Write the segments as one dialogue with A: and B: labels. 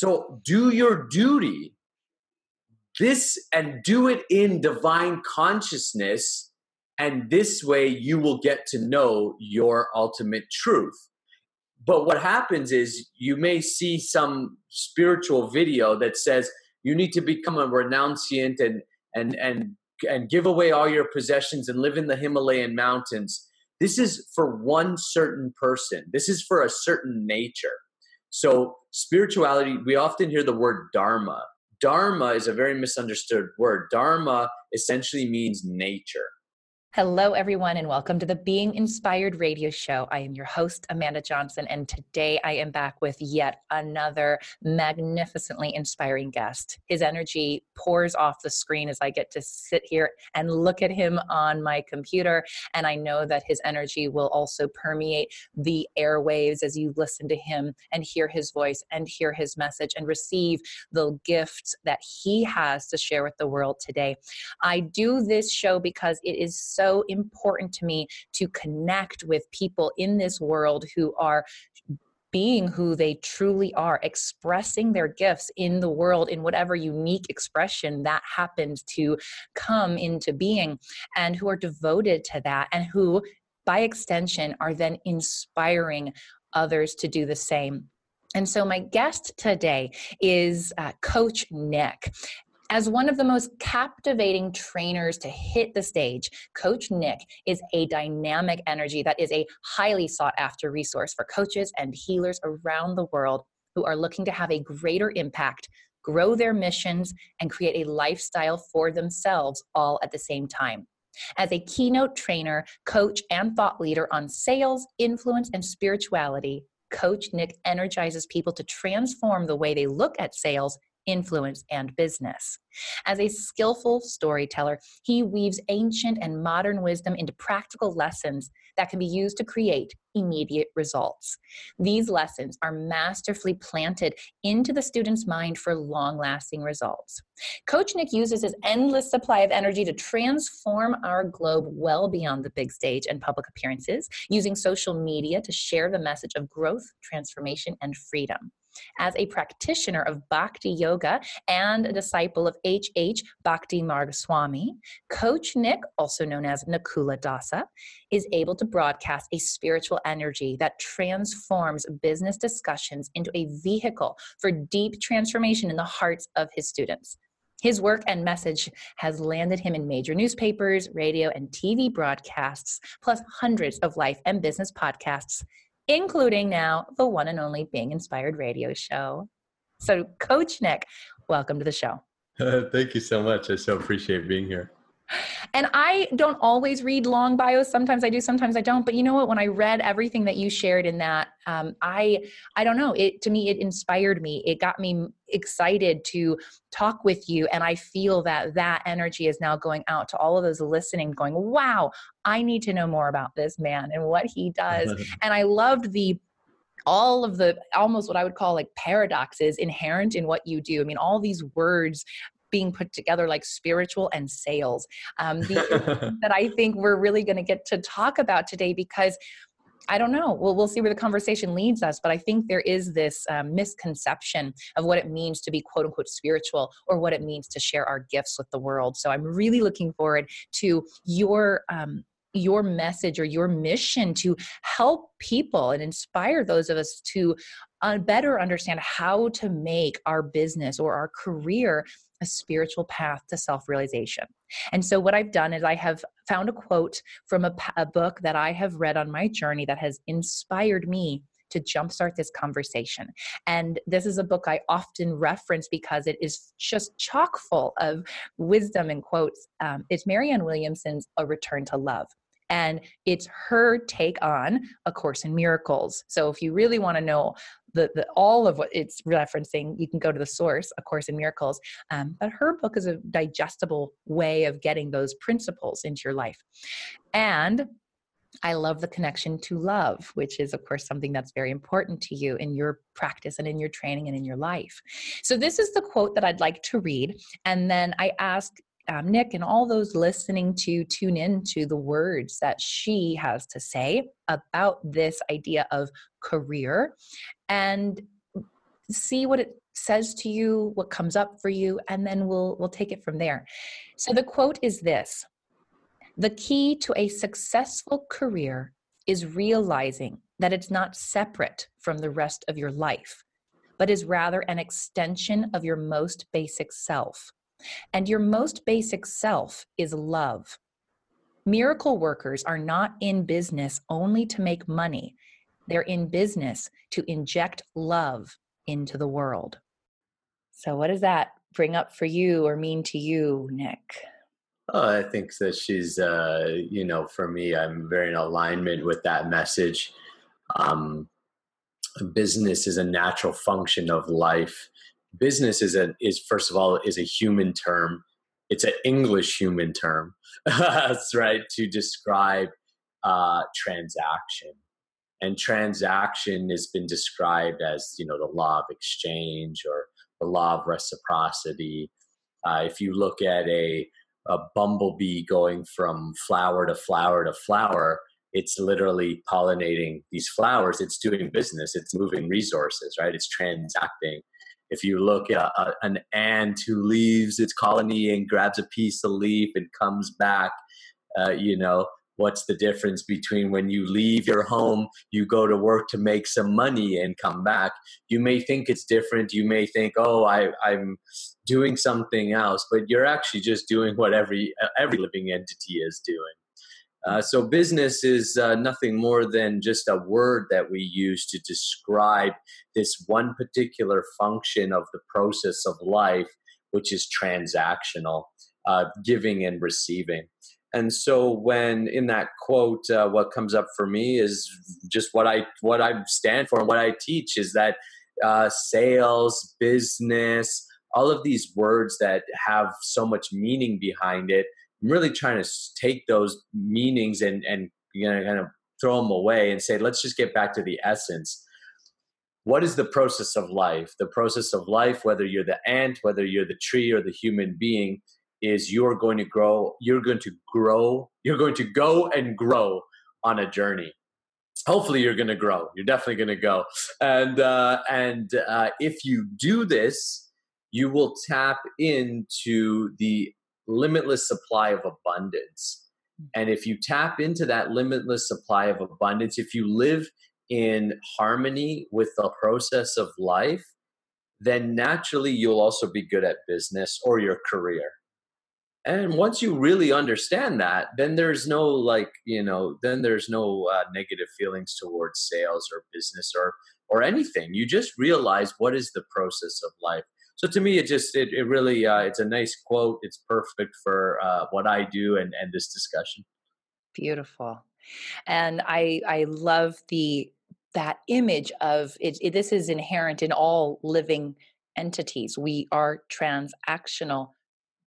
A: So do your duty. This and do it in divine consciousness. And this way you will get to know your ultimate truth. But what happens is you may see some spiritual video that says you need to become a renunciant and and and and give away all your possessions and live in the Himalayan mountains. This is for one certain person. This is for a certain nature. So, spirituality, we often hear the word dharma. Dharma is a very misunderstood word. Dharma essentially means nature.
B: Hello, everyone, and welcome to the Being Inspired radio show. I am your host, Amanda Johnson, and today I am back with yet another magnificently inspiring guest. His energy pours off the screen as I get to sit here and look at him on my computer, and I know that his energy will also permeate the airwaves as you listen to him and hear his voice and hear his message and receive the gifts that he has to share with the world today. I do this show because it is so so important to me to connect with people in this world who are being who they truly are, expressing their gifts in the world in whatever unique expression that happens to come into being, and who are devoted to that, and who, by extension, are then inspiring others to do the same. And so, my guest today is uh, Coach Nick. As one of the most captivating trainers to hit the stage, Coach Nick is a dynamic energy that is a highly sought after resource for coaches and healers around the world who are looking to have a greater impact, grow their missions, and create a lifestyle for themselves all at the same time. As a keynote trainer, coach, and thought leader on sales, influence, and spirituality, Coach Nick energizes people to transform the way they look at sales influence, and business. As a skillful storyteller, he weaves ancient and modern wisdom into practical lessons that can be used to create immediate results. These lessons are masterfully planted into the student's mind for long lasting results. Coach Nick uses his endless supply of energy to transform our globe well beyond the big stage and public appearances, using social media to share the message of growth, transformation, and freedom. As a practitioner of Bhakti Yoga and a disciple of H. H. Bhakti Marg Swami, Coach Nick, also known as Nakula Dasa, is able to broadcast a spiritual energy that transforms business discussions into a vehicle for deep transformation in the hearts of his students. His work and message has landed him in major newspapers, radio, and TV broadcasts, plus hundreds of life and business podcasts including now the one and only Being Inspired radio show. So, Coach Nick, welcome to the show.
A: Thank you so much. I so appreciate being here.
B: And I don't always read long bios. Sometimes I do, sometimes I don't. But you know what? When I read everything that you shared in that, um, I I don't know. It to me, it inspired me. It got me excited to talk with you, and I feel that that energy is now going out to all of those listening, going, "Wow, I need to know more about this man and what he does." and I loved the all of the almost what I would call like paradoxes inherent in what you do. I mean, all these words being put together like spiritual and sales um, that I think we're really going to get to talk about today because I don't know. Well, we'll see where the conversation leads us. But I think there is this um, misconception of what it means to be quote unquote spiritual or what it means to share our gifts with the world. So I'm really looking forward to your. Um, your message or your mission to help people and inspire those of us to uh, better understand how to make our business or our career a spiritual path to self realization. And so, what I've done is I have found a quote from a, a, book that I have read on my journey that has inspired me to jumpstart this conversation. And this is a book I often reference because it is just chock full of wisdom and quotes. Um, it's Marianne Williamson's A Return to Love and it's her take on a course in miracles so if you really want to know the, the all of what it's referencing you can go to the source a course in miracles um, but her book is a digestible way of getting those principles into your life and I love the connection to love, which is, of course, something that's very important to you in your practice and in your training and in your life. So, this is the quote that I'd like to read. And then I ask um, Nick and all those listening to tune in to the words that she has to say about this idea of career and see what it says to you, what comes up for you, and then we'll we'll take it from there. So the quote is this: "The key to a successful career is realizing that it's not separate from the rest of your life, but is rather an extension of your most basic self. And your most basic self is love. Miracle workers are not in business only to make money, they're in business to inject love into the world. So, what does that bring up for you or mean to you, Nick?
A: Oh, I think that she's, uh, you know, for me, I'm very in alignment with that message. Um, business is a natural function of life. Business is a is first of all is a human term. It's an English human term. That's right to describe uh, transaction. And transaction has been described as you know the law of exchange or the law of reciprocity. Uh, if you look at a a bumblebee going from flower to flower to flower, it's literally pollinating these flowers. It's doing business. It's moving resources, right? It's transacting. If you look at a, an ant who leaves its colony and grabs a piece of leaf and comes back, uh, you know, what's the difference between when you leave your home, you go to work to make some money and come back? You may think it's different. You may think, oh, I, I'm doing something else, but you're actually just doing what every every living entity is doing. Uh, so business is uh, nothing more than just a word that we use to describe this one particular function of the process of life, which is transactional, uh, giving and receiving. And so, when in that quote, uh, what comes up for me is just what I what I stand for and what I teach is that uh, sales, business, all of these words that have so much meaning behind it I'm really trying to take those meanings and and you know kind of throw them away and say let's just get back to the essence. What is the process of life? The process of life whether you're the ant whether you're the tree or the human being is you're going to grow you're going to grow you're going to go and grow on a journey hopefully you're going to grow you're definitely going to go and uh, and uh, if you do this you will tap into the limitless supply of abundance. And if you tap into that limitless supply of abundance, if you live in harmony with the process of life, then naturally you'll also be good at business or your career. And once you really understand that, then there's no like, you know, then there's no uh, negative feelings towards sales or business or or anything. You just realize what is the process of life. So to me it just it, it really uh, it's a nice quote. It's perfect for uh, what i do and and this discussion.
B: Beautiful. And i i love the that image of it, it this is inherent in all living entities. We are transactional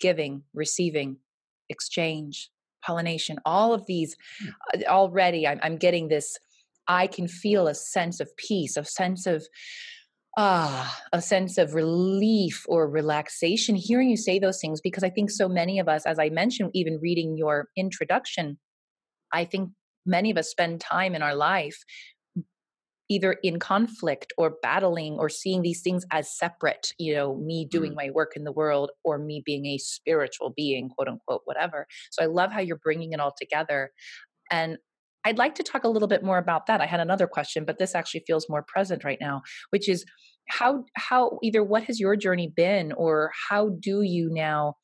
B: giving receiving exchange pollination all of these hmm. uh, already I'm, I'm getting this i can feel a sense of peace a sense of ah a sense of relief or relaxation hearing you say those things because i think so many of us as i mentioned even reading your introduction i think many of us spend time in our life either in conflict or battling or seeing these things as separate you know me doing mm. my work in the world or me being a spiritual being quote unquote whatever so i love how you're bringing it all together and I'd like to talk a little bit more about that. I had another question, but this actually feels more present right now, which is how how either what has your journey been or how do you now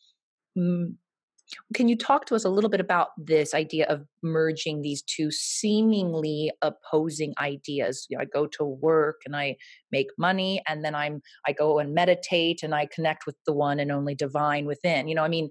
B: can you talk to us a little bit about this idea of merging these two seemingly opposing ideas you know, i go to work and i make money and then i'm i go and meditate and i connect with the one and only divine within you know i mean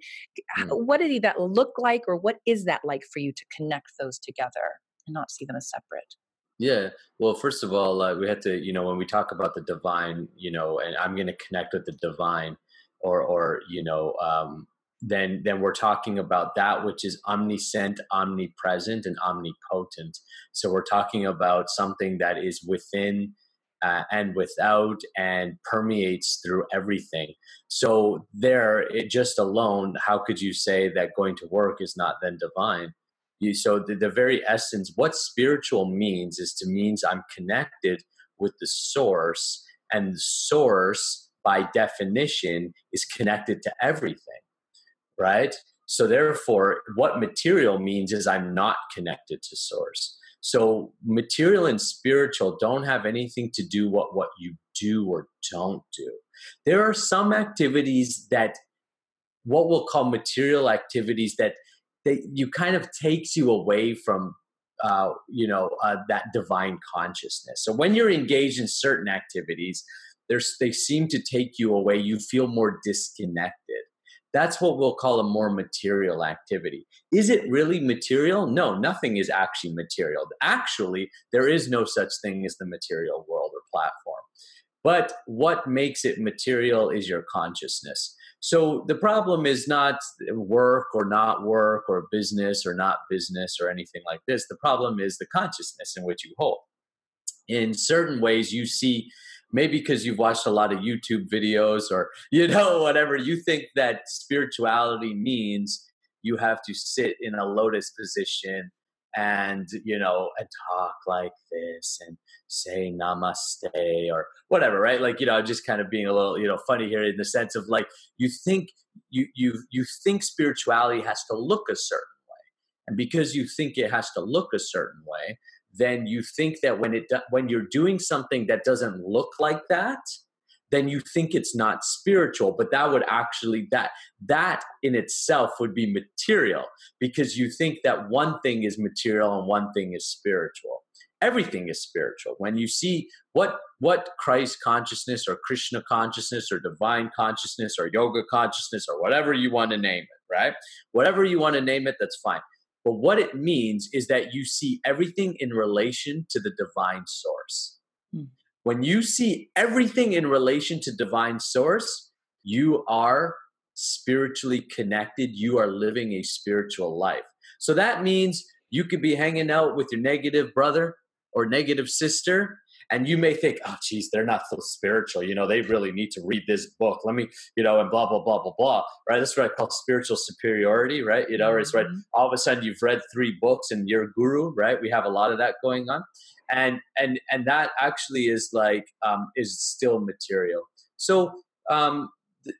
B: mm. what did that look like or what is that like for you to connect those together and not see them as separate
A: yeah. Well, first of all, uh, we have to, you know, when we talk about the divine, you know, and I'm going to connect with the divine, or, or you know, um, then then we're talking about that which is omniscient omnipresent and omnipotent. So we're talking about something that is within uh, and without and permeates through everything. So there it just alone how could you say that going to work is not then divine? You so the, the very essence what spiritual means is to means i'm connected with the source and the source by definition is connected to everything right? So therefore what material means is i'm not connected to source. So material and spiritual don't have anything to do what what you do or don't do. There are some activities that what we'll call material activities that that you kind of takes you away from uh, you know uh, that divine consciousness. So when you're engaged in certain activities there's they seem to take you away. You feel more disconnected that's what we'll call a more material activity. Is it really material? No nothing is actually material. Actually there is no such thing as the material world or platform. But what makes it material is your consciousness. So the problem is not work or not work or business or not business or anything like this. The problem is the consciousness in which you hold. In certain ways, you see, maybe because you've watched a lot of YouTube videos or, you know, whatever, you think that spirituality means you have to sit in a lotus position and you know and talk like this and say namaste or whatever right? Like you know just kind of being a little you know funny here in the sense of like you think you you you think spirituality has to look a certain way. And because you think it has to look a certain way then you think that when it when you're doing something that doesn't look like that then you think it's not spiritual but that would actually that that in itself would be material because you think that one thing is material and one thing is spiritual. Everything is spiritual. When you see what what christ consciousness or krishna consciousness or divine consciousness or yoga consciousness or whatever you want to name it right? Whatever you want to name it that's fine but what it means is that you see everything in relation to the divine source. Hmm. when you see everything in relation to divine source you are spiritually connected. You are living a spiritual life. So that means you could be hanging out with your negative brother or negative sister and you may think oh geez they're not so spiritual you know they really need to read this book. Let me you know and blah blah blah blah blah right? That's what i call spiritual superiority right? You know mm-hmm. it's right mm-hmm. all of a sudden you've read three books and you're a guru right? We have a lot of that going on. And and and that actually is like um, is still material. So um,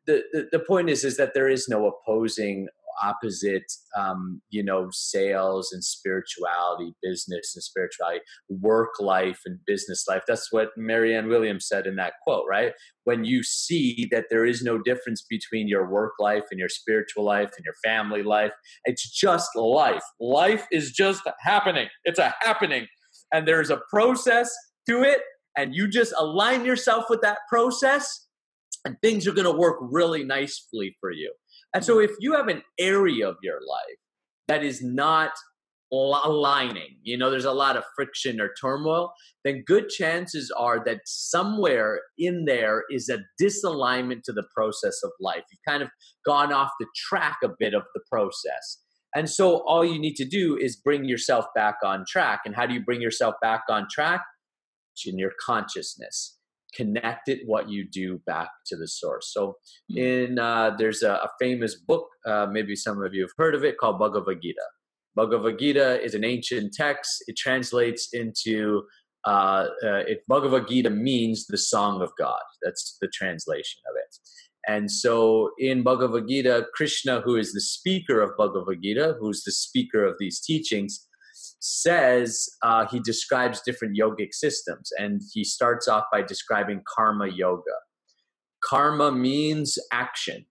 A: the, the the point is is that there is no opposing opposite, um, you know, sales and spirituality, business and spirituality, work life and business life. That's what Marianne Williams said in that quote, right? When you see that there is no difference between your work life and your spiritual life and your family life, it's just life. Life is just happening. It's a happening. And there's a process to it. And you just align yourself with that process, and things are going to work really nicely for you. And so if you have an area of your life that is not aligning, you know, there's a lot of friction or turmoil, then good chances are that somewhere in there is a disalignment to the process of life. You've kind of gone off the track a bit of the process. And so all you need to do is bring yourself back on track. And how do you bring yourself back on track? In your consciousness connected what you do back to the source. So, hmm. in uh, there's a, a, famous book, uh, maybe some of you have heard of it, called Bhagavad Gita. Bhagavad Gita is an ancient text. It translates into uh, uh, it, Bhagavad Gita means the song of God. That's the translation of it. And so in Bhagavad Gita, Krishna, who is the speaker of Bhagavad Gita, who's the speaker of these teachings, says uh, he describes different yogic systems, and he starts off by describing karma yoga. Karma means action.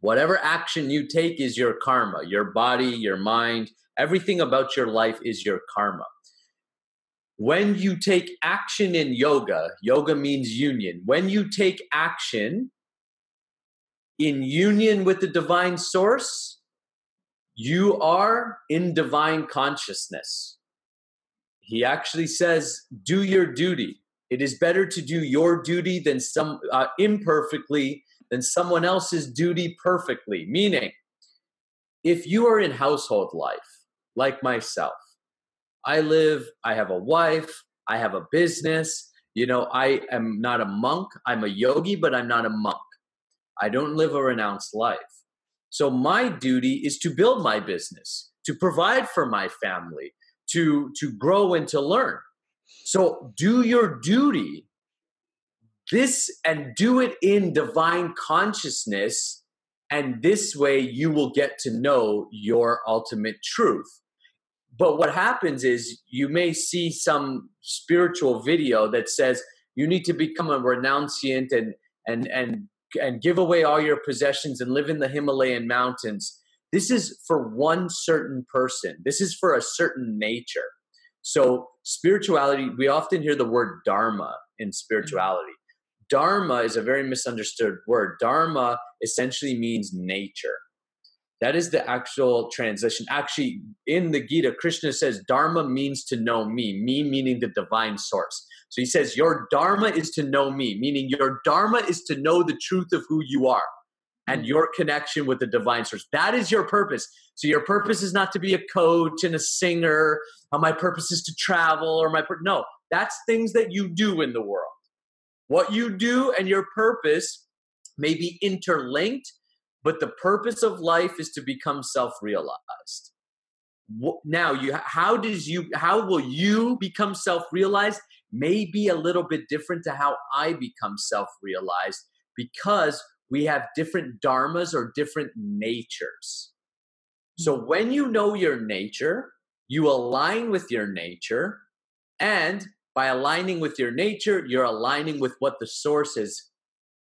A: Whatever action you take is your karma. Your body, your mind, everything about your life is your karma. When you take action in yoga, yoga means union. When you take action in union with the divine source, you are in divine consciousness. He actually says, do your duty. It is better to do your duty than some uh, imperfectly than someone else's duty perfectly. Meaning, if you are in household life, like myself, I live, I have a wife, I have a business. You know, I am not a monk. I'm a yogi, but I'm not a monk. I don't live a renounced life. So my duty is to build my business, to provide for my family, to to grow and to learn. So do your duty this and do it in divine consciousness and this way you will get to know your ultimate truth but what happens is you may see some spiritual video that says you need to become a renunciant and and and and give away all your possessions and live in the Himalayan mountains. This is for one certain person. This is for a certain nature. So spirituality, we often hear the word dharma in spirituality. Dharma is a very misunderstood word. Dharma essentially means nature. That is the actual transition. Actually, in the Gita, Krishna says Dharma means to know me, me meaning the divine source. So he says, Your Dharma is to know me, meaning your Dharma is to know the truth of who you are and mm. your connection with the divine source. That is your purpose. So your purpose is not to be a coach and a singer. My purpose is to travel or my pur- no, that's things that you do in the world. What you do and your purpose may be interlinked, but the purpose of life is to become self-realized now you how does you how will you become self-realized may be a little bit different to how i become self-realized because we have different dharmas or different natures so mm-hmm. when you know your nature you align with your nature and by aligning with your nature you're aligning with what the source is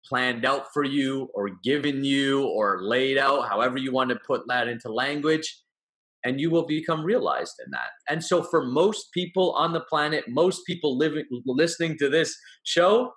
A: planned out for you or given you or laid out, however you want to put that into language, and you will become realized in that. And so, for most people on the planet, most people living, listening to this show,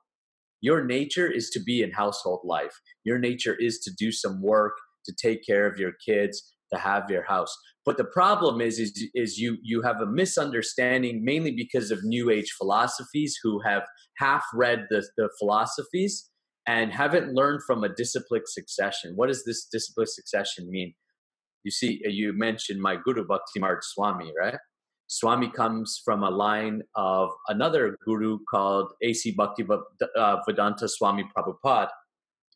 A: your nature is to be in household life. Your nature is to do some work, to take care of your kids, to have your house. But the problem is, is, is you you have a misunderstanding, mainly because of New Age philosophies who have half read the, the philosophies and haven't learned from a disciplic succession. What does this disciplic succession mean? You see, uh, you mentioned my guru Bhaktimarga Swami, right? Swami comes from a line of another guru called A.C. Bhakti uh, Vedanta Swami Prabhupada.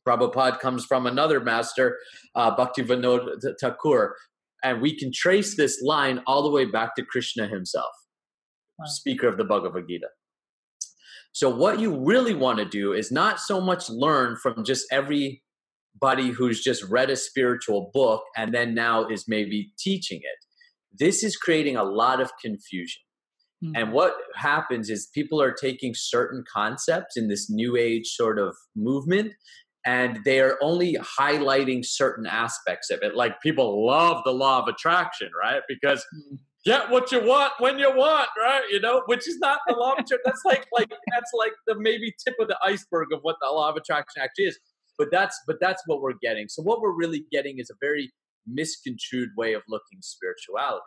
A: Prabhupada comes from another master, uh, Bhakti Vinod Thakur. And we can trace this line all the way back to Krishna himself, wow. speaker of the Bhagavad Gita. So, what you really want to do is not so much learn from just everybody who's just read a spiritual book and then now is maybe teaching it. This is creating a lot of confusion. Mm-hmm. And what happens is people are taking certain concepts in this new age sort of movement and they are only highlighting certain aspects of it. Like people love the law of attraction, right? Because mm-hmm get what you want when you want, right? You know, which is not the law of attraction. That's like like that's like the maybe tip of the iceberg of what the law of attraction actually is. But that's but that's what we're getting. So what we're really getting is a very misconstrued way of looking spirituality.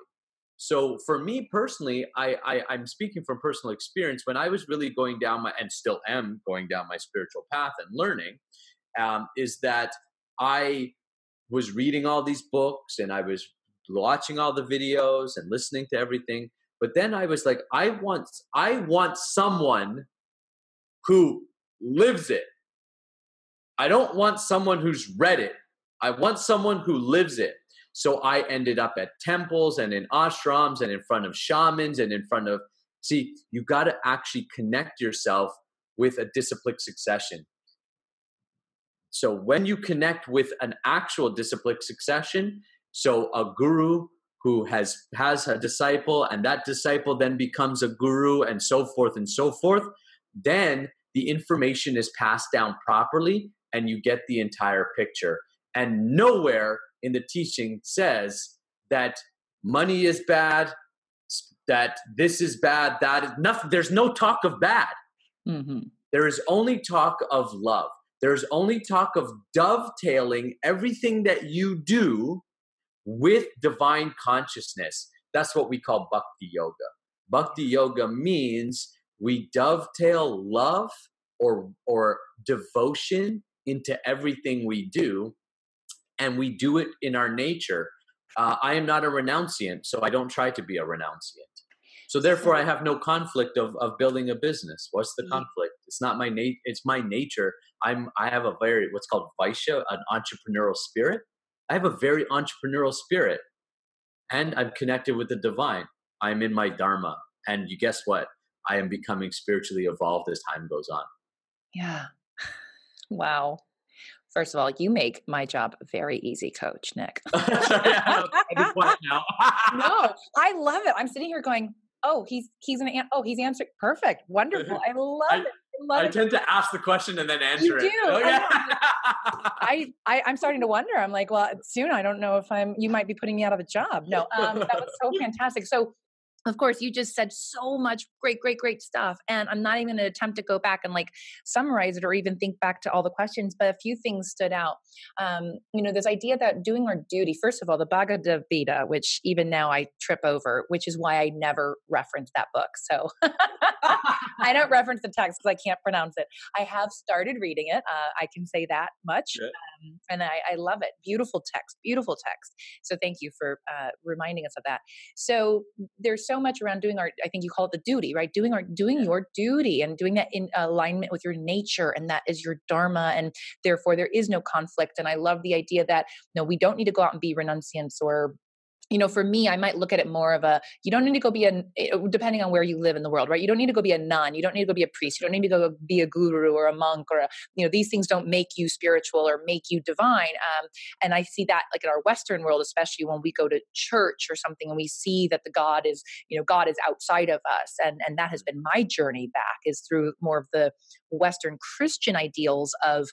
A: So for me personally, I, I I'm speaking from personal experience. When I was really going down my and still am going down my spiritual path and learning, um, is that I was reading all these books and I was watching all the videos and listening to everything. But then I was like, I want, I want someone who lives it. I don't want someone who's read it. I want someone who lives it. So I ended up at temples and in ashrams and in front of shamans and in front of. See, you got to actually connect yourself with a disciplic succession. So when you connect with an actual disciplic succession, so a guru who has has a disciple and that disciple then becomes a guru and so forth and so forth, then the information is passed down properly and you get the entire picture. And nowhere in the teaching says that money is bad, that this is bad, that is nothing. There's no talk of bad. Mm-hmm. There is only talk of love. There's only talk of dovetailing everything that you do with divine consciousness. That's what we call bhakti yoga. Bhakti yoga means we dovetail love or or devotion into everything we do and we do it in our nature uh, i am not a renunciant so i don't try to be a renunciant so therefore i have no conflict of, of building a business what's the mm. conflict it's not my nat it's my nature i'm i have a very what's called vaishya an entrepreneurial spirit I have a very entrepreneurial spirit and I'm connected with the divine. I'm in my dharma. And you guess what? I am becoming spiritually evolved as time goes on.
B: Yeah. Wow. First of all, you make my job very easy, Coach Nick. no, I love it. I'm sitting here going, "Oh, he's he's an oh he's answering perfect, wonderful. I love I, it."
A: I, tend to ask the question and then answer
B: you
A: it.
B: Do. Oh, yeah. I, I I'm starting to wonder. I'm like, well, soon I don't know if I'm. You might be putting me out of a job. No, um, that was so fantastic. So of course you just said so much great great great stuff and i'm not even going to attempt to go back and like summarize it or even think back to all the questions but a few things stood out. Um, you know this idea that doing our duty first of all the bhagavad gita which even now i trip over which is why i never reference that book so i don't reference the text because i can't pronounce it. I have started reading it uh, i can say that much um, and I, I, love it. Beautiful text beautiful text so thank you for uh, reminding us of that. So there's so much around doing our i think you call it the duty right doing our doing yeah. your duty and doing that in alignment with your nature and that is your dharma and therefore there is no conflict and i love the idea that no we don't need to go out and be renunciants or you know, for me, I might look at it more of a you don't need to go be a, eh, depending on where you live in the world, right? You don't need to go be a nun. You don't need to go be a priest. You don't need to go be a guru or a monk or a, you know, these things don't make you spiritual or make you divine. Um, and I see that like in our Western world, especially when we go to church or something and we see that the God is, you know, God is outside of us. And, and that has been my journey back is through more of the Western Christian ideals of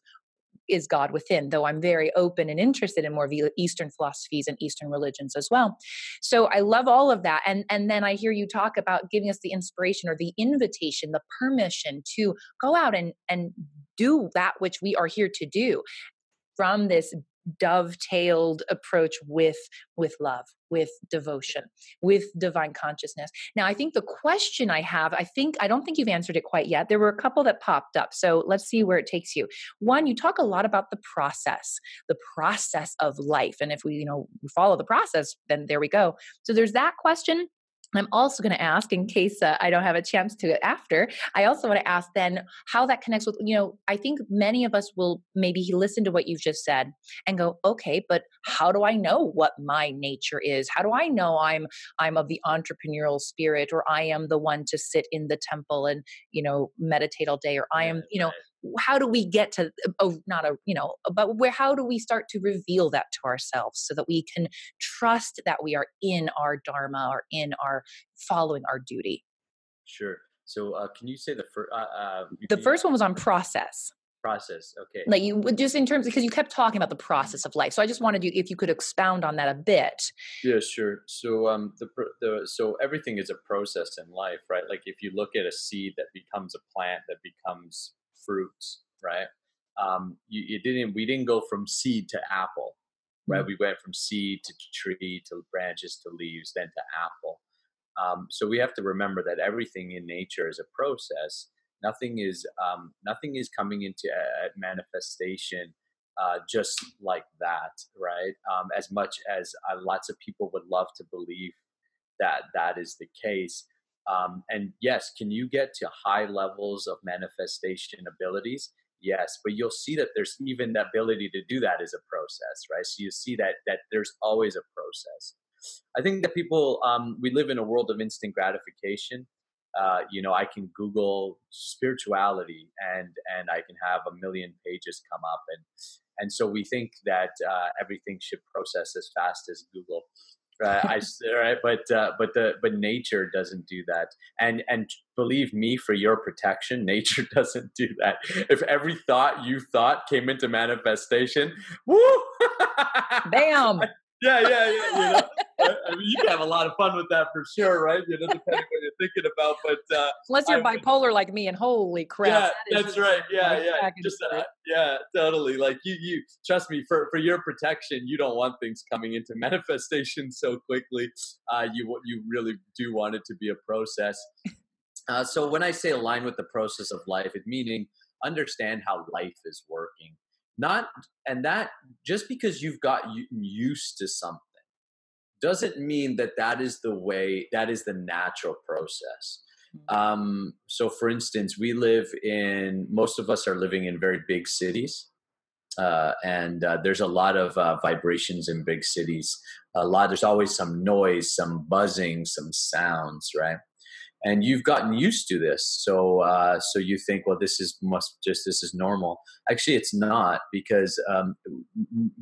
B: is God within, though I'm very open and interested in more Eastern philosophies and Eastern religions as well. So I love all of that. And, and then I hear you talk about giving us the inspiration or the invitation, the permission to go out and, and do that which we are here to do from this dovetailed approach with with love with devotion with divine consciousness. Now i think the question i have i think i don't think you've answered it quite yet. There were a couple that popped up so let's see where it takes you. One you talk a lot about the process the process of life and if we you know follow the process then there we go. So there's that question I'm also going to ask, in case uh, I don't have a chance to after, I also want to ask then how that connects with, you know, I think many of us will maybe listen to what you've just said and go, okay, but how do I know what my nature is? How do I know I'm I'm of the entrepreneurial spirit, or I am the one to sit in the temple and you know meditate all day, or I am, you know, how do we get to oh not a you know but where how do we start to reveal that to ourselves so that we can trust that we are in our dharma or in our following our duty?
A: Sure. So uh, can you say the first uh, uh,
B: the first one was on process.
A: Process okay.
B: Like you would just in terms because you kept talking about the process of life so i just wanted you if you could expound on that a bit.
A: Yeah sure. So um the, the so everything is a process in life right? Like if you look at a seed that becomes a plant that becomes fruits, right? Um, you, didn't. We didn't go from seed to apple, right? Mm-hmm. We went from seed to tree to branches to leaves, then to apple. Um, so we have to remember that everything in nature is a process. Nothing is um, nothing is coming into a, a manifestation uh, just like that, right? Um, as much as uh, lots of people would love to believe that that is the case, um, and yes, can you get to high levels of manifestation abilities? Yes, but you'll see that there's even the ability to do that is a process, right? So you see that that there's always a process. I think that people um, we live in a world of instant gratification. Uh, you know, I can Google spirituality and and I can have a million pages come up, and and so we think that uh, everything should process as fast as Google right i right but uh, but the but nature doesn't do that. And and believe me for your protection nature doesn't do that. If every thought you thought came into manifestation woo!
B: Bam!
A: Yeah, yeah, yeah. You know, I mean, you can have a lot of fun with that for sure, right? You know, depending what you're thinking about. But uh,
B: unless you're I, bipolar like me, and holy crap,
A: yeah, that that's right. Yeah, yeah, just uh, yeah, totally. Like you, you trust me for for your protection. You don't want things coming into manifestation so quickly. Uh, you you really do want it to be a process. Uh, so when I say align with the process of life, it meaning understand how life is working not and that just because you've got used to something doesn't mean that that is the way that is the natural process. Mm-hmm. um, so for instance we live in most of us are living in very big cities uh, and uh, there's a lot of uh, vibrations in big cities. A lot there's always some noise some buzzing some sounds right and you've gotten used to this so uh, so you think well this is must just this is normal. Actually it's not because um,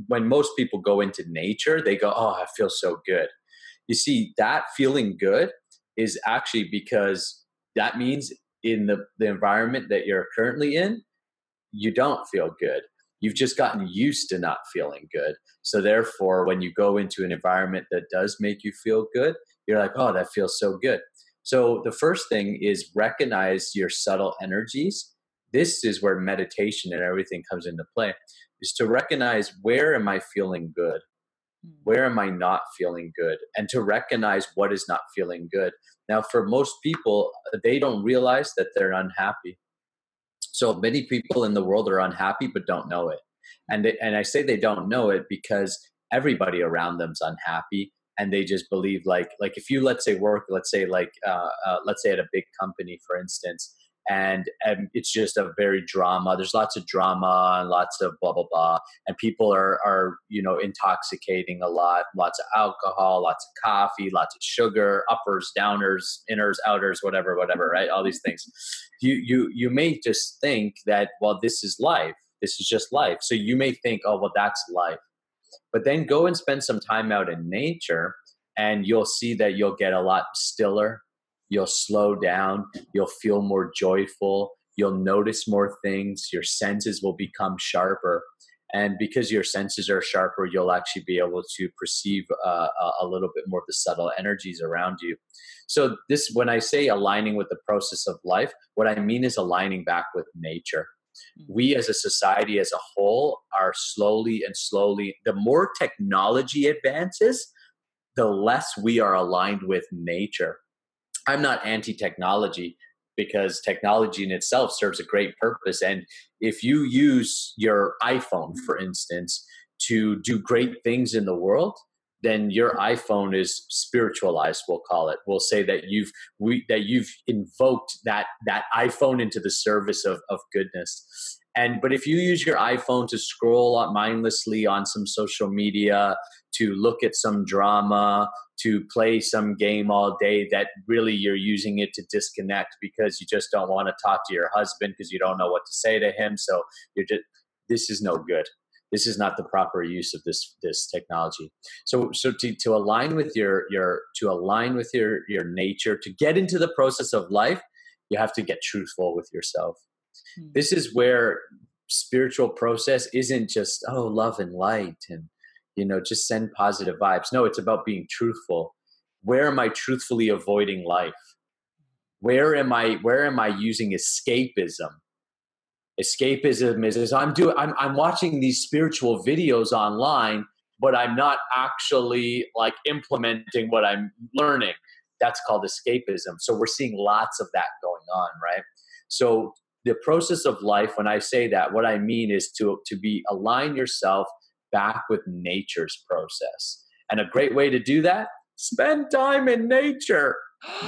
A: when most people go into nature they go oh i feel so good. You see that feeling good is actually because that means in the, the environment that you're currently in you don't feel good. You've just gotten used to not feeling good. So therefore when you go into an environment that does make you feel good you're like oh that feels so good so the first thing is recognize your subtle energies. This is where meditation and everything comes into play. Is to recognize where am I feeling good? Hmm. Where am I not feeling good? And to recognize what is not feeling good. Now, for most people, they don't realize that they're unhappy. So many people in the world are unhappy but don't know it. And they, and I say they don't know it because everybody around them's unhappy and they just believe like like if you let's say work let's say like uh, uh, let's say at a big company for instance and, and it's just a very drama there's lots of drama and lots of blah blah blah and people are are you know intoxicating a lot lots of alcohol lots of coffee lots of sugar uppers downers inners outers whatever whatever right all these things. You you you may just think that well this is life this is just life. So you may think oh well that's life but then go and spend some time out in nature, and you'll see that you'll get a lot stiller. You'll slow down. You'll feel more joyful. You'll notice more things. Your senses will become sharper. And because your senses are sharper, you'll actually be able to perceive uh, a little bit more of the subtle energies around you. So, this, when I say aligning with the process of life, what I mean is aligning back with nature Hmm. we as a society as a whole are slowly and slowly the more technology advances the less we are aligned with nature. I'm not anti-technology because technology in itself serves a great purpose and if you use your iphone for hmm. instance to do great things in the world then your iPhone is spiritualized. We'll call it. We'll say that you've we, that you've invoked that that iPhone into the service of of goodness. And but if you use your iPhone to scroll mindlessly on some social media, to look at some drama, to play some game all day, that really you're using it to disconnect because you just don't want to talk to your husband because you don't know what to say to him. So you're just this is no good this is not the proper use of this this technology. So so to, to align with your your to align with your your nature to get into the process of life you have to get truthful with yourself. Hmm. this is where spiritual process isn't just oh love and light and you know just send positive vibes. No it's about being truthful. Where am i truthfully avoiding life? Where am i where am i using escapism escapism is, is I'm doing I'm I'm watching these spiritual videos online, but I'm not actually like implementing what I'm learning. That's called escapism. So we're seeing lots of that going on, right? So the process of life, when I say that, what I mean is to to be align yourself back with nature's process. And a great way to do that, spend time in nature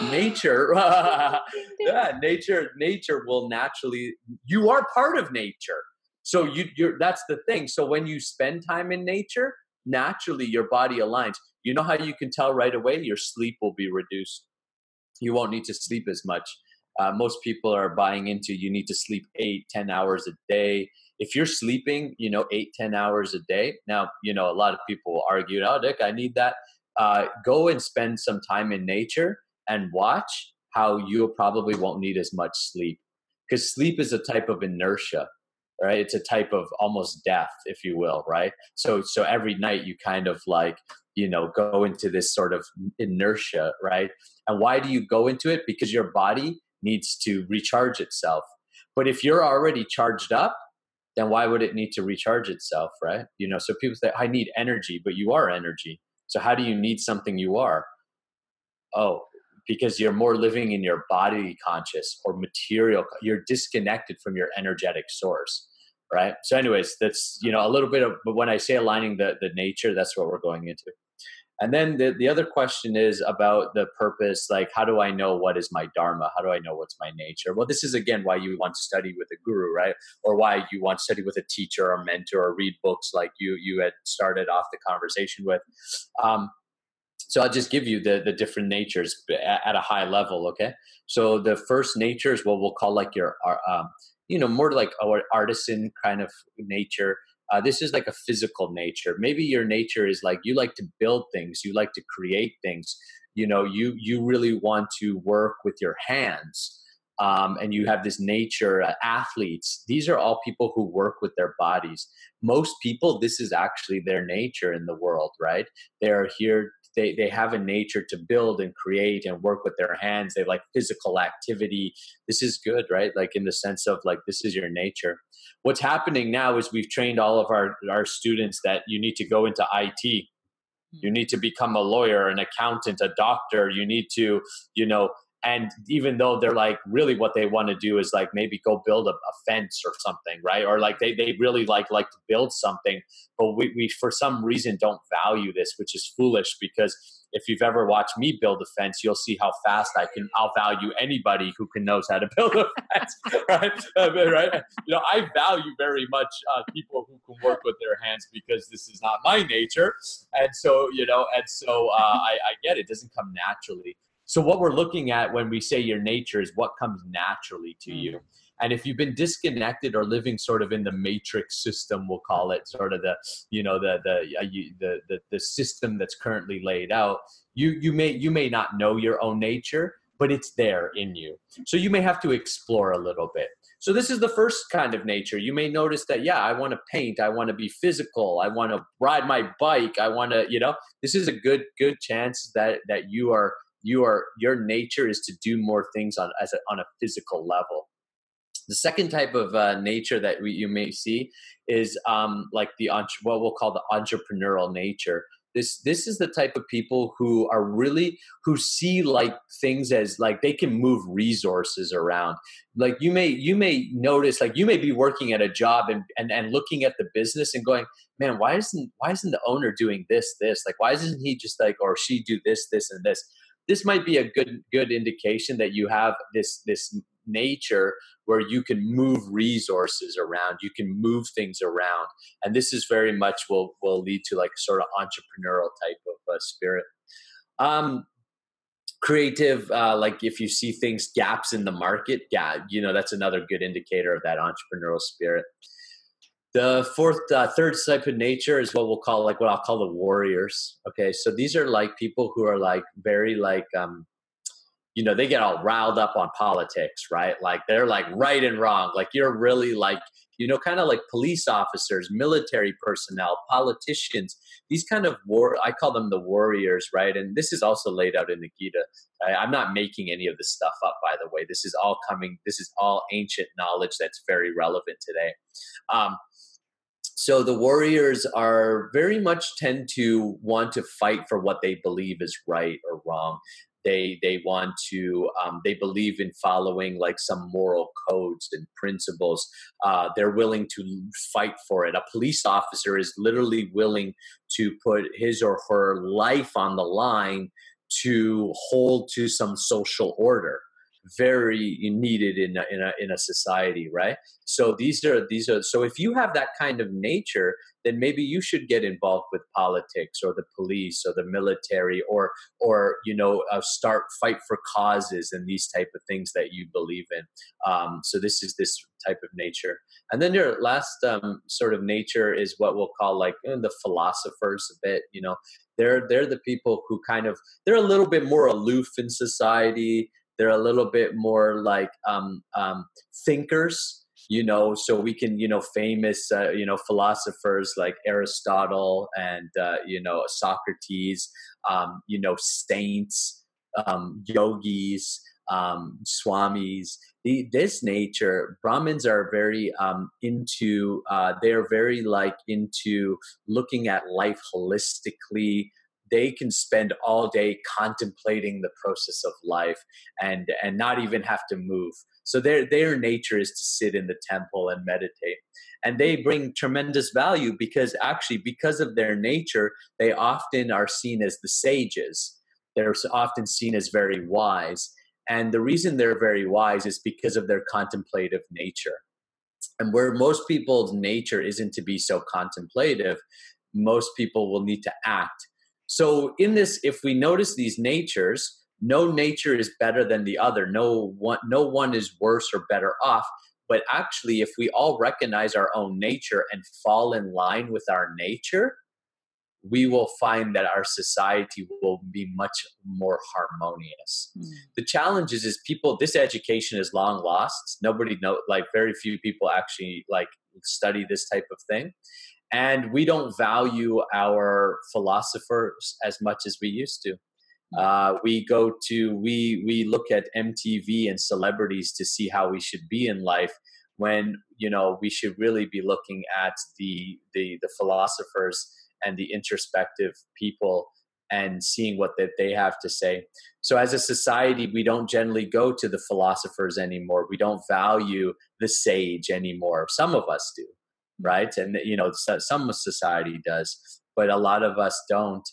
A: nature. Yeah nature nature will naturally you are part of nature. So you you're that's the thing. So when you spend time in nature naturally your body aligns. You know how you can tell right away your sleep will be reduced? You won't need to sleep as much. Uh, most people are buying into you need to sleep eight ten hours a day. If you're sleeping you know eight ten hours a day now you know a lot of people will argue oh dick i need that. Uh, go and spend some time in nature and watch how you probably won't need as much sleep. Because sleep is a type of inertia right? It's a type of almost death if you will right? So so every night you kind of like you know go into this sort of inertia right? And why do you go into it? Because your body needs to recharge itself. But if you're already charged up then why would it need to recharge itself right? You know so people say i need energy but you are energy. So how do you need something you are? Oh because you're more living in your body conscious or material you're disconnected from your energetic source right? So anyways that's you know a little bit of but when i say aligning the the nature that's what we're going into. And then the, the other question is about the purpose like how do i know what is my dharma? How do i know what's my nature? Well this is again why you want to study with a guru right? Or why you want to study with a teacher or mentor or read books like you you had started off the conversation with. Um, so I'll just give you the the different natures at, a high level. Okay, so the first nature is what we'll call like your um, you know more like our artisan kind of nature. Uh, this is like a physical nature. Maybe your nature is like you like to build things, you like to create things. You know, you you really want to work with your hands um, and you have this nature uh, athletes these are all people who work with their bodies most people this is actually their nature in the world right they're here they, they have a nature to build and create and work with their hands. They like physical activity. This is good right? Like in the sense of like this is your nature. What's happening now is we've trained all of our our students that you need to go into it hmm. you need to become a lawyer an accountant a doctor. You need to you know and even though they're like really what they want to do is like maybe go build a, a, fence or something right? Or like they, they really like like to build something but we, we for some reason don't value this which is foolish because if you've ever watched me build a fence you'll see how fast i can i'll value anybody who can knows how to build a fence right? Uh, right? You know i value very much uh, people who can work with their hands because this is not my nature. And so you know and so uh, I, I get it. it doesn't come naturally so what we're looking at when we say your nature is what comes naturally to you. And if you've been disconnected or living sort of in the matrix system, we'll call it sort of the, you know, the the uh, the, the the system that's currently laid out, you you may you may not know your own nature, but it's there in you. So you may have to explore a little bit. So this is the first kind of nature. You may notice that yeah, I want to paint, I want to be physical, I want to ride my bike, I want to, you know, this is a good good chance that that you are you are your nature is to do more things on as a, on a physical level. The second type of uh, nature that we, you may see is um, like the what we'll call the entrepreneurial nature. This this is the type of people who are really who see like things as like they can move resources around. Like you may you may notice like you may be working at a job and and, and looking at the business and going man why isn't why isn't the owner doing this this? Like why isn't he just like or she do this this and this this might be a good good indication that you have this this nature where you can move resources around you can move things around and this is very much will will lead to like sort of entrepreneurial type of uh, spirit. Um creative uh, like if you see things gaps in the market yeah you know that's another good indicator of that entrepreneurial spirit the fourth, uh, third type of nature is what we'll call like what I'll call the warriors. Okay, so these are like people who are like very like um, you know they get all riled up on politics, right? Like they're like right and wrong. Like you're really like you know kind of like police officers, military personnel, politicians. These kind of war, I call them the warriors, right? And this is also laid out in the Gita. I, I'm not making any of this stuff up, by the way. This is all coming. This is all ancient knowledge that's very relevant today. Um, so the warriors are very much tend to want to fight for what they believe is right or wrong. They they want to um, they believe in following like some moral codes and principles. Uh, they're willing to fight for it. A police officer is literally willing to put his or her life on the line to hold to some social order very needed in a, in a in a society right? So these are these are so if you have that kind of nature then maybe you should get involved with politics or the police or the military or or you know uh, start fight for causes and these type of things that you believe in. Um, so this is this type of nature. And then your last um, sort of nature is what we'll call like you know, the philosophers a bit you know? They're they're the people who kind of they're a little bit more aloof in society they're a little bit more like um, um, thinkers you know so we can you know famous uh, you know philosophers like aristotle and uh, you know socrates um, you know saints um, yogis um, swamis. The, this nature brahmins are very um, into uh, they're very like into looking at life holistically they can spend all day contemplating the process of life and and not even have to move. So their their nature is to sit in the temple and meditate. And they bring tremendous value because actually because of their nature they often are seen as the sages. They're often seen as very wise. And the reason they're very wise is because of their contemplative nature. And where most people's nature isn't to be so contemplative most people will need to act So in this, if we notice these natures, no nature is better than the other. No one, no one is worse or better off. But actually, if we all recognize our own nature and fall in line with our nature, we will find that our society will be much more harmonious. Mm. The challenge is, is people. This education is long lost. Nobody know, like very few people actually like study this type of thing, and we don't value our philosophers as much as we used to. Hmm. Uh, we go to we we look at MTV and celebrities to see how we should be in life when you know we should really be looking at the the the philosophers and the introspective people and seeing what that they have to say. So as a society, we don't generally go to the philosophers anymore. We don't value the sage anymore. Some of us do, right? And you know, some society does, but a lot of us don't.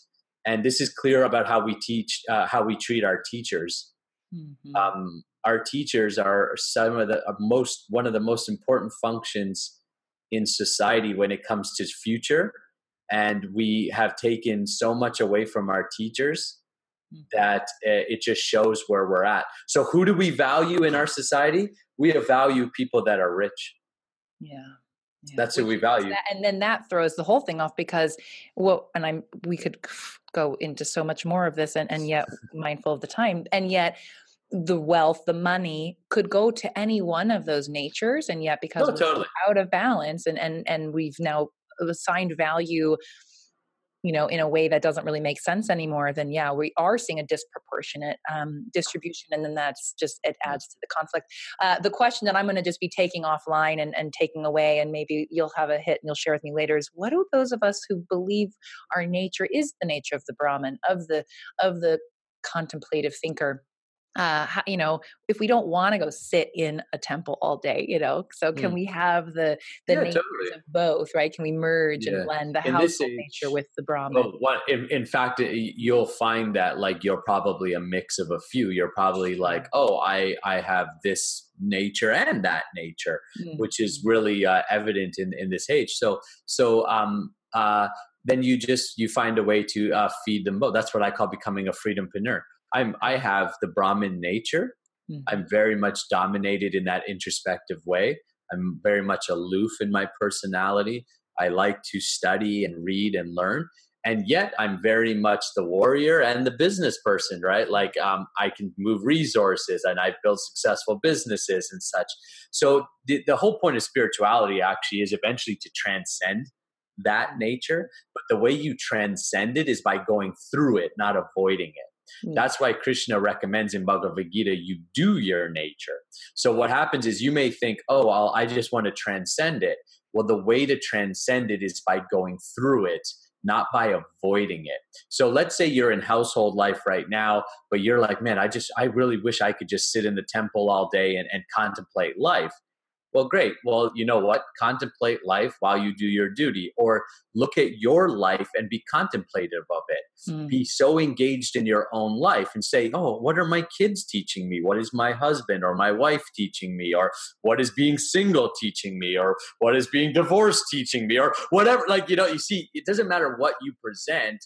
A: And this is clear about how we teach, uh, how we treat our teachers. Mm-hmm. Um, our teachers are some of the most one of the most important functions in society when it comes to future and we have taken so much away from our teachers hmm. that uh, it just shows where we're at. So, who do we value in our society? We value people that are rich.
B: Yeah.
A: Yeah. That's who we value.
B: That, and then that throws the whole thing off because, well, and I'm, we could go into so much more of this and, and yet mindful of the time. And yet, the wealth, the money could go to any one of those natures, and yet because
A: oh, totally.
B: out of balance, and and and we've now uh, assigned value you know in a way that doesn't really make sense anymore then yeah we are seeing a disproportionate um, distribution and then that's just it adds to the conflict. Uh, the question that i'm going to just be taking offline and, and taking away and maybe you'll have a hit and you'll share with me later is what do those of us who believe our nature is the nature of the brahman of the of the contemplative thinker uh, you know, if we don't want to go sit in a temple all day, you know, so can mm. we have the the yeah, natures totally. of both, right? Can we merge yeah. and blend the in household age, nature with the Brahman?
A: Well, what, in, in fact, you'll find that like you're probably a mix of a few. You're probably like, oh, I I have this nature and that nature, mm. which is really uh, evident in in this age. So so um uh then you just you find a way to uh, feed them both. That's what I call becoming a freedompreneur I'm I have the Brahmin nature. Mm-hmm. I'm very much dominated in that introspective way. I'm very much aloof in my personality. I like to study and read and learn. And yet, I'm very much the warrior and the business person, right? Like, um, I can move resources and I've built successful businesses and such. So, the, the whole point of spirituality actually is eventually to transcend that nature. But the way you transcend it is by going through it, not avoiding it. Hmm. That's why Krishna recommends in Bhagavad Gita you do your nature. So what happens is you may think, oh, I'll, I just want to transcend it. Well, the way to transcend it is by going through it, not by avoiding it. So let's say you're in household life right now, but you're like, man, I just, I really wish I could just sit in the temple all day and, and contemplate life. Well, great. Well, you know what? Contemplate life while you do your duty, or look at your life and be contemplative of it. Mm. Be so engaged in your own life and say, Oh, what are my kids teaching me? What is my husband or my wife teaching me? Or what is being single teaching me? Or what is being divorced teaching me? Or whatever. Like, you know, you see, it doesn't matter what you present,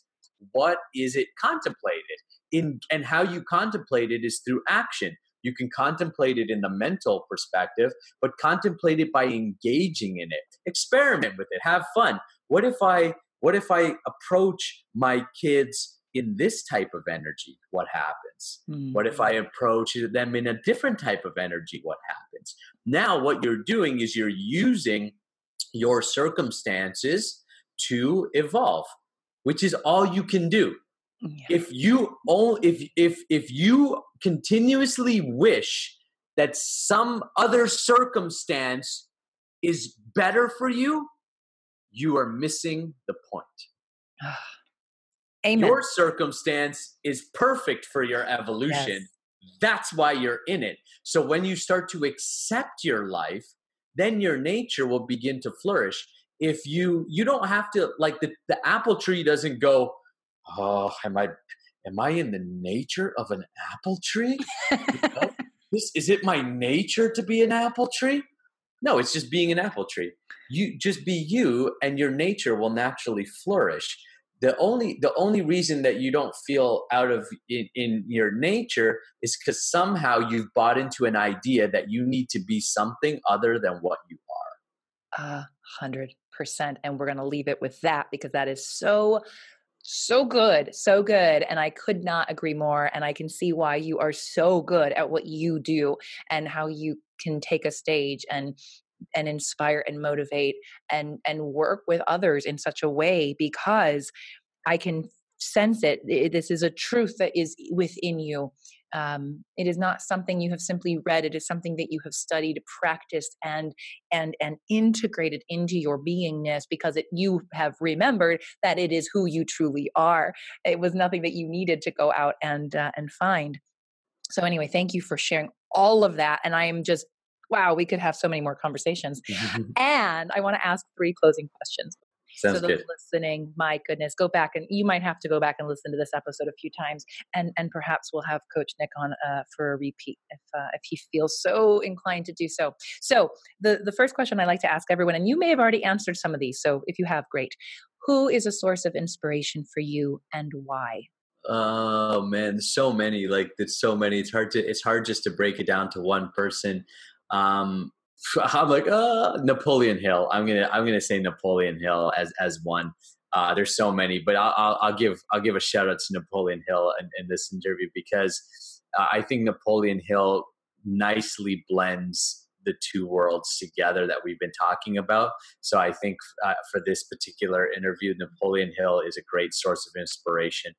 A: what is it contemplated? In, and how you contemplate it is through action you can contemplate it in the mental perspective, but contemplate it by engaging in it. Experiment with it. Have fun. What if I what if I approach my kids in this type of energy? What happens? Mm-hmm. What if I hmm. approach them in a different type of energy? What happens? Now what you're doing is you're using your circumstances to evolve, which is all you can do. Yeah. If you only if if if you continuously wish that some other circumstance is better for you, you are missing the point.
B: Amen.
A: Your circumstance is perfect for your evolution. Yes. That's why you're in it. So when you start to accept your life, then your nature will begin to flourish. If you you don't have to like the, the apple tree doesn't go, oh, am I am I in the nature of an apple tree? this is it my nature to be an apple tree? No, it's just being an apple tree. You just be you and your nature will naturally flourish. the only the only reason that you don't feel out of in, in your nature is because somehow you've bought into an idea that you need to be something other than what you are
B: a hundred percent and we're going to leave it with that because that is so so good so good and i could not agree more and i can see why you are so good at what you do and how you can take a stage and and inspire and motivate and and work with others in such a way because i can sense it this is a truth that is within you um, it is not something you have simply read it is something that you have studied practiced and and and integrated into your beingness because it, you have remembered that it is who you truly are it was nothing that you needed to go out and uh, and find so anyway thank you for sharing all of that and i am just wow, we could have so many more conversations. and I want to ask three closing questions.
A: Sounds
B: so
A: good.
B: listening, my goodness, go back and you might have to go back and listen to this episode a few times, and and perhaps we'll have Coach Nick on uh, for a repeat if uh, if he feels so inclined to do so. So the the first question I like to ask everyone, and you may have already answered some of these, so if you have, great. Who is a source of inspiration for you, and why?
A: Oh man, so many. Like it's so many. It's hard to it's hard just to break it down to one person. Um, I'm like, uh, Napoleon Hill. I'm gonna I'm gonna say Napoleon Hill as as one. Uh, there's so many, but I'll, I'll, I'll, give I'll give a shout out to Napoleon Hill in, in this interview because uh, I think Napoleon Hill nicely blends the two worlds together that we've been talking about. So I think uh, for this particular interview, Napoleon Hill is a great source of inspiration.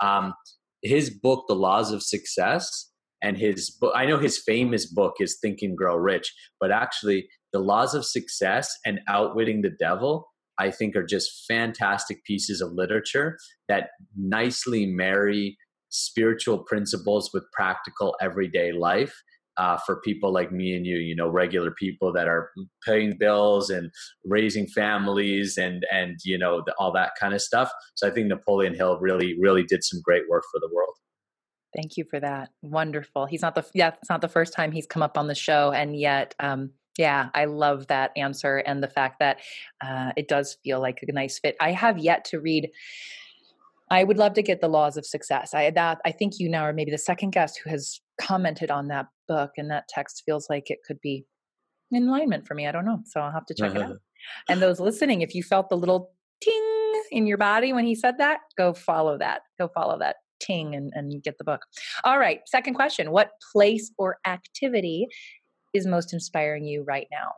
A: Um, his book, The Laws of Success, and his book i know his famous book is think and grow rich but actually the laws of success and outwitting the devil i think are just fantastic pieces of literature that nicely marry spiritual principles with practical everyday life uh, for people like me and you, you know, regular people that are paying bills and raising families and and you know the, all that kind of stuff. So I think Napoleon Hill really really did some great work for the world.
B: Thank you for that. Wonderful. He's not the yeah, it's not the first time he's come up on the show, and yet, um, yeah, I love that answer and the fact that uh, it does feel like a nice fit. I have yet to read. I would love to get the laws of success. I that I think you now are maybe the second guest who has commented on that book, and that text feels like it could be in alignment for me. I don't know, so I'll have to check it out. And those listening, if you felt the little ting in your body when he said that, go follow that. Go follow that ting and, and get the book. All right. Second question What place or activity is most inspiring you right now?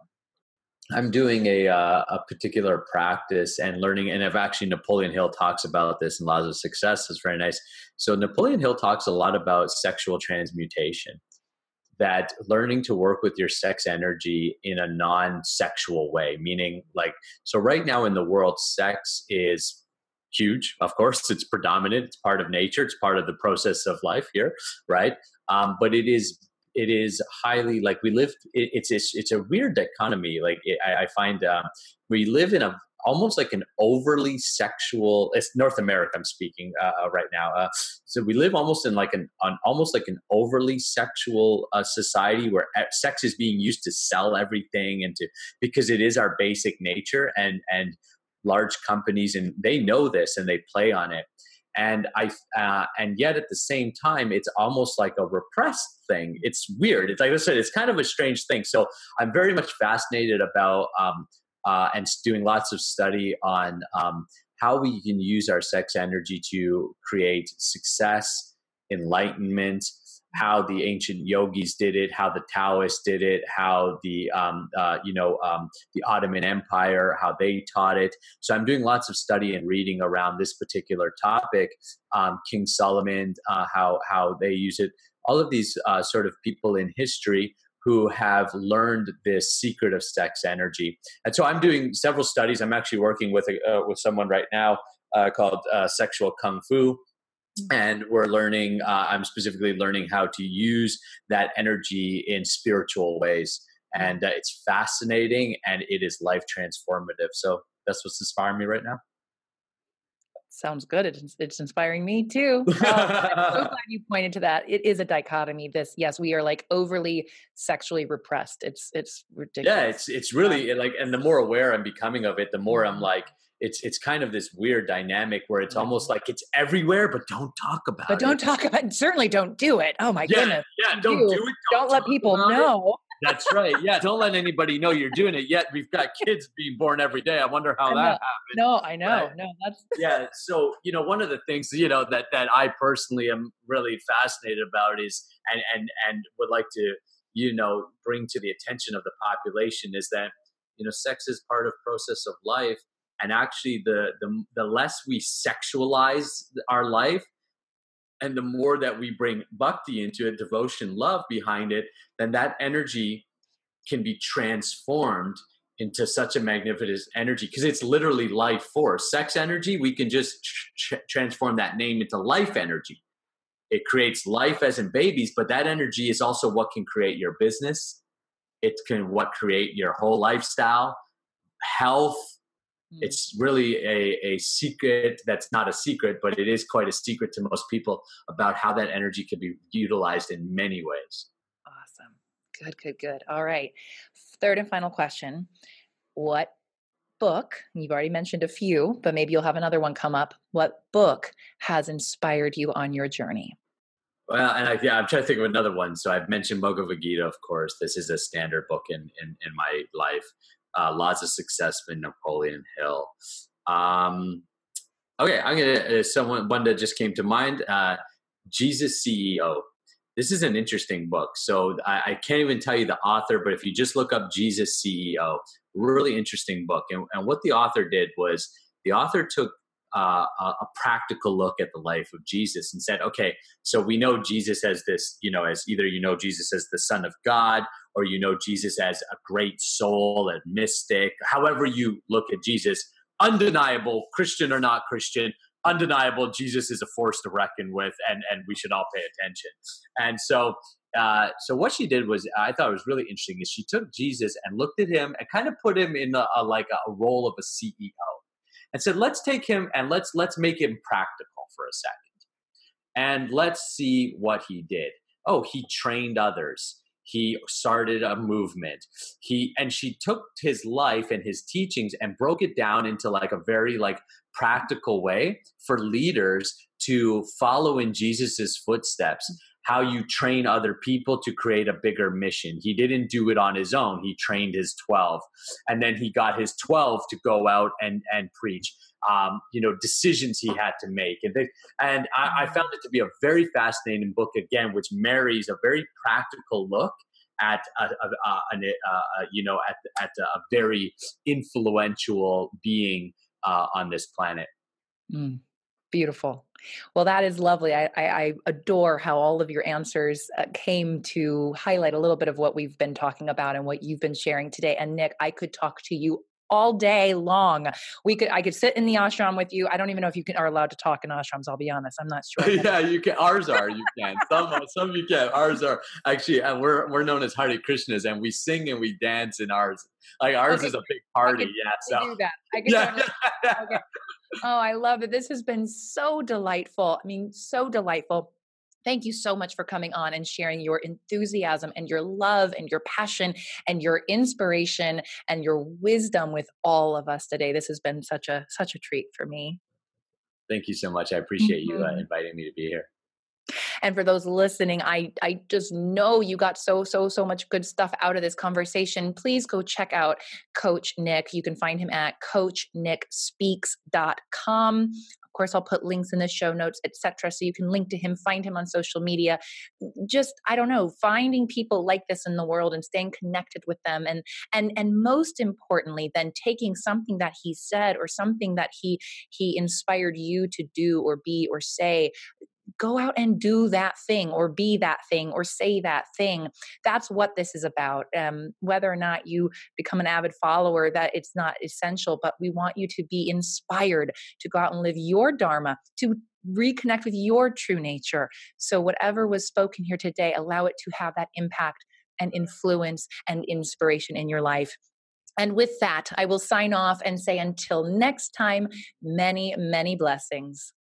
A: I'm doing a uh, a particular practice and learning, and I've actually Napoleon Hill talks about this in Laws of Success. It's very nice. So Napoleon Hill talks a lot about sexual transmutation, that learning to work with your sex energy in a non-sexual way, meaning like so. Right now in the world, sex is huge. Of course, it's predominant. It's part of nature. It's part of the process of life here, right? Um, but it is it is highly like we live. It, it's, it's it's a weird dichotomy. Like it, I, I, find um, we live in a almost like an overly sexual. It's North America. I'm speaking uh, uh right now. Uh, so we live almost in like an, an almost like an overly sexual uh, society where sex is being used to sell everything and to because it is our basic nature and and large companies and they know this and they play on it. And i uh, and yet at the same time it's almost like a repressed thing. It's weird. It's like i said it's kind of a strange thing. So i'm very much fascinated about um, uh, and doing lots of study on um, how we can use our sex energy to create success enlightenment how the ancient yogis did it, how the Taoists did it, how the um, uh, you know um, the Ottoman Empire, how they taught it. So I'm doing lots of study and reading around this particular topic. Um, King Solomon, uh, how how they use it. All of these uh, sort of people in history who have learned this secret of sex energy. And so I'm doing several studies. I'm actually working with a, uh, with someone right now uh, called uh, Sexual Kung Fu and we're learning uh, i'm specifically learning how to use that energy in spiritual ways and uh, it's fascinating and it is life transformative so that's what's inspiring me right now
B: sounds good. It's, it's inspiring me too. Oh, I'm so glad you pointed to that. It is a dichotomy. This, yes, we are like overly sexually repressed. It's it's ridiculous.
A: Yeah, it's it's really like, and the more aware I'm becoming of it, the more I'm mm-hmm. like, it's it's kind of this weird dynamic where it's mm-hmm. almost like it's everywhere, but don't talk about
B: but
A: it.
B: But don't talk about it. Certainly don't do it. Oh my
A: yeah,
B: goodness.
A: Yeah, don't do, do it. Don't,
B: don't let people know.
A: That's right. Yeah, don't let anybody know you're doing it yet. We've got kids being born every day. I wonder how I that happened.
B: No, I know. But, no, that's
A: yeah. So you know, one of the things you know that that I personally am really fascinated about is and and and would like to you know bring to the attention of the population is that you know sex is part of process of life and actually the the, the less we sexualize our life and the more that we bring bhakti into it devotion love behind it then that energy can be transformed into such a magnificent energy. Because it's literally life force. Sex energy we can just tr- transform that name into life energy. It creates life as in babies but that energy is also what can create your business. It can what create your whole lifestyle. Health. Hmm. It's really a, a secret that's not a secret, but it is quite a secret to most people about how that energy can be utilized in many ways.
B: Awesome. Good, good, good. All right. Third and final question What book, you've already mentioned a few, but maybe you'll have another one come up. What book has inspired you on your journey?
A: Well, and I, yeah, I'm trying to think of another one. So I've mentioned Bhagavad Gita, of course. This is a standard book in, in, in my life uh, Laws of Success by Napoleon Hill. Um, okay, I'm gonna uh, someone one that just came to mind. Uh, Jesus CEO. This is an interesting book. So I, I, can't even tell you the author, but if you just look up Jesus CEO, really interesting book. And, and what the author did was the author took uh, a, practical look at the life of Jesus and said, okay, so we know Jesus as this, you know, as either you know Jesus as the Son of God or you know Jesus as a great soul and mystic, however you look at Jesus, undeniable, Christian or not Christian, undeniable, Jesus is a force to reckon with and, and we should all pay attention. And so uh, so what she did was I thought was really interesting is she took Jesus and looked at him and kind of put him in a, a like a, a role of a CEO and said, let's take him and let's let's make him practical for a second. And let's see what he did. Oh, he trained others. He started a movement. He and she took his life and his teachings and broke it down into like a very like practical way for leaders to follow in Jesus's footsteps how you train other people to create a bigger mission. He didn't do it on his own. He trained his 12 and then he got his 12 to go out and, and preach. Um, you know, decisions he had to make. And, they, and I, I found it to be a very fascinating book, again, which marries a very practical look at a, a, a, a, you know at at a very influential being uh, on this planet.
B: Mm, beautiful. Well, that is lovely. I, I, I adore how all of your answers uh, came to highlight a little bit of what we've been talking about and what you've been sharing today. And Nick, I could talk to you all day long. We could I could sit in the ashram with you. I don't even know if you can are allowed to talk in ashrams. I'll be honest. I'm not sure.
A: yeah, you can. Ours are. You can. Some some you can. Ours are actually. And we're we're known as Hare Krishnas, and we sing and we dance in ours. Like ours okay. is a big party. yeah. So
B: do that. I can yeah. okay. Oh, I love it. This has been so delightful. I mean, so delightful. Thank you so much for coming on and sharing your enthusiasm and your love and your passion and your inspiration and your wisdom with all of us today. This has been such a such a treat for me.
A: Thank you so much. I appreciate mm-hmm. you uh, mm-hmm. inviting me to be here.
B: And for those listening, I I just know you got so so so much good stuff out of this conversation. Please go check out Coach Nick. You can find him at coachnickspeaks.com. Course, I'll put links in the show notes, etc. So you can link to him, find him on social media. Just I don't know, finding people like this in the world and staying connected with them, and and and most importantly, then taking something that he said or something that he he inspired you to do or be or say go out and do that thing or be that thing or say that thing. That's what this is about um, whether or not you become an avid follower that it's not essential but we want you to be inspired to go out and live your dharma to reconnect with your true nature. So whatever was spoken here today allow it to have that impact and influence and inspiration in your life. And with that, I will sign off and say until next time, many, many blessings.